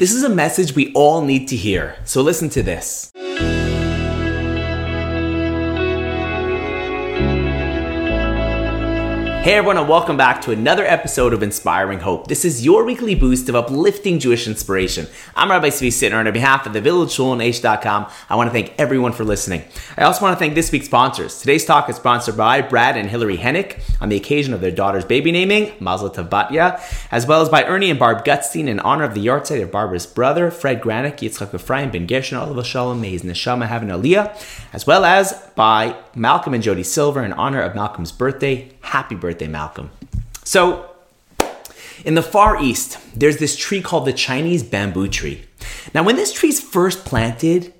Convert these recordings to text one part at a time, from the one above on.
This is a message we all need to hear, so listen to this. Hey everyone, and welcome back to another episode of Inspiring Hope. This is your weekly boost of uplifting Jewish inspiration. I'm Rabbi Zvi Sittner, and on behalf of the Village Shul and Aish.com, I want to thank everyone for listening. I also want to thank this week's sponsors. Today's talk is sponsored by Brad and Hillary Hennick on the occasion of their daughter's baby naming, Mazel Tov Batya, as well as by Ernie and Barb Gutstein in honor of the yahrzeit of Barbara's brother, Fred Granick, Yitzchak Ephraim Ben Gershon, Olav Shalom, may his neshama have an aliyah, as well as by Malcolm and Jody Silver in honor of Malcolm's birthday. Happy birthday, Malcolm. So, in the Far East, there's this tree called the Chinese bamboo tree. Now, when this tree's first planted,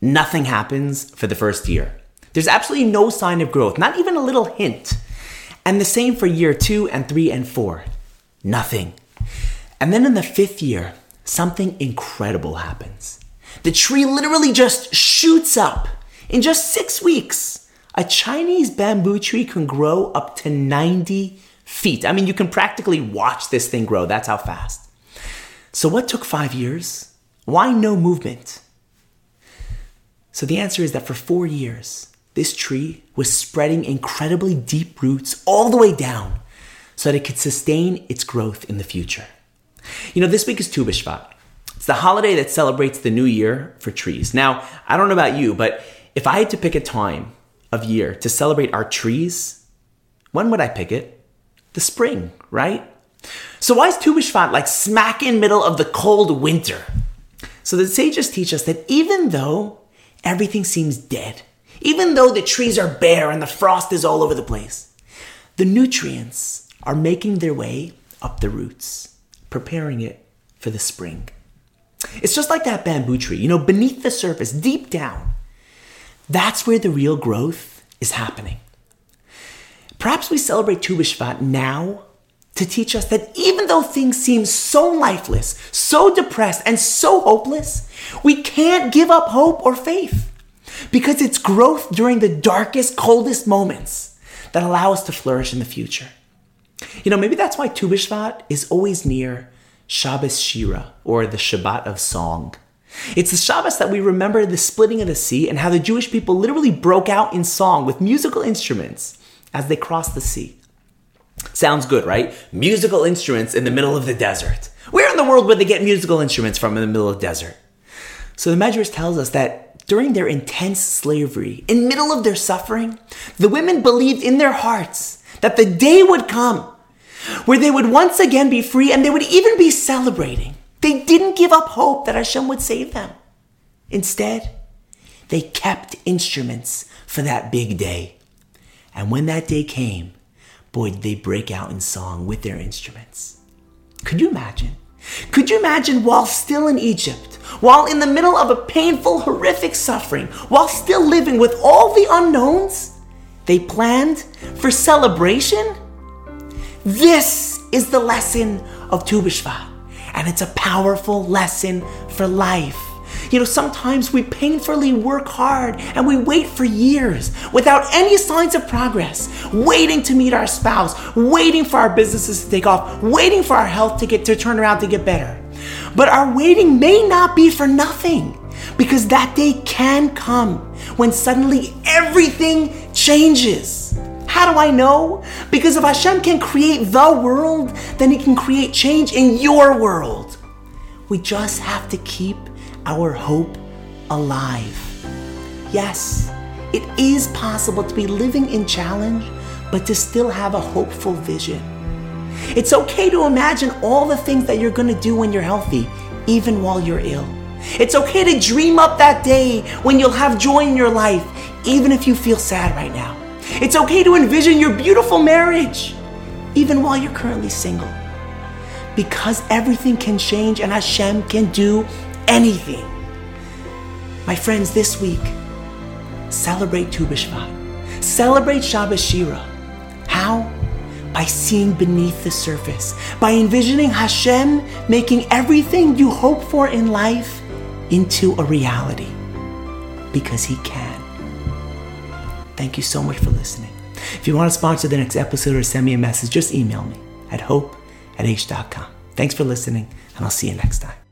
nothing happens for the first year. There's absolutely no sign of growth, not even a little hint. And the same for year two and three and four. Nothing. And then in the fifth year, something incredible happens. The tree literally just shoots up. In just six weeks, a Chinese bamboo tree can grow up to 90 feet. I mean, you can practically watch this thing grow. That's how fast. So, what took five years? Why no movement? So, the answer is that for four years, this tree was spreading incredibly deep roots all the way down so that it could sustain its growth in the future. You know, this week is Tu B'Shvat. It's the holiday that celebrates the new year for trees. Now, I don't know about you, but if I had to pick a time of year to celebrate our trees, when would I pick it? The spring, right? So why is Tu B'Shvat like smack in middle of the cold winter? So the sages teach us that even though everything seems dead, even though the trees are bare and the frost is all over the place, the nutrients are making their way up the roots, preparing it for the spring. It's just like that bamboo tree, you know, beneath the surface, deep down. That's where the real growth is happening. Perhaps we celebrate Tu B'Shvat now to teach us that even though things seem so lifeless, so depressed, and so hopeless, we can't give up hope or faith because it's growth during the darkest, coldest moments that allow us to flourish in the future. You know, maybe that's why Tu B'Shvat is always near Shabbos Shira, or the Shabbat of Song. It's the Shabbos that we remember the splitting of the sea and how the Jewish people literally broke out in song with musical instruments as they crossed the sea. Sounds good, right? Musical instruments in the middle of the desert. Where in the world would they get musical instruments from in the middle of the desert? So the Medrash tells us that during their intense slavery, in middle of their suffering, the women believed in their hearts that the day would come where they would once again be free and they would even be celebrating. They didn't give up hope that Hashem would save them. Instead, they kept instruments for that big day. And when that day came, boy, did they break out in song with their instruments. Could you imagine? Could you imagine while still in Egypt, while in the middle of a painful, horrific suffering, while still living with all the unknowns, they planned for celebration? This is the lesson of Tu B'Shvat, and it's a powerful lesson for life. You know, sometimes we painfully work hard and we wait for years without any signs of progress, waiting to meet our spouse, waiting for our businesses to take off, waiting for our health to get to turn around to get better. But our waiting may not be for nothing because that day can come when suddenly everything changes. How do I know? Because if Hashem can create the world, then He can create change in your world. We just have to keep our hope alive. Yes, it is possible to be living in challenge, but to still have a hopeful vision. It's okay to imagine all the things that you're going to do when you're healthy, even while you're ill. It's okay to dream up that day when you'll have joy in your life, even if you feel sad right now. It's okay to envision your beautiful marriage, even while you're currently single. Because everything can change and Hashem can do anything. My friends, this week, celebrate Tu B'Shvat. Celebrate Shabbat Shira. How? By seeing beneath the surface, by envisioning Hashem making everything you hope for in life into a reality. Because He can. Thank you so much for listening. If you want to sponsor the next episode or send me a message, just email me at hope at aish.com. Thanks for listening, and I'll see you next time.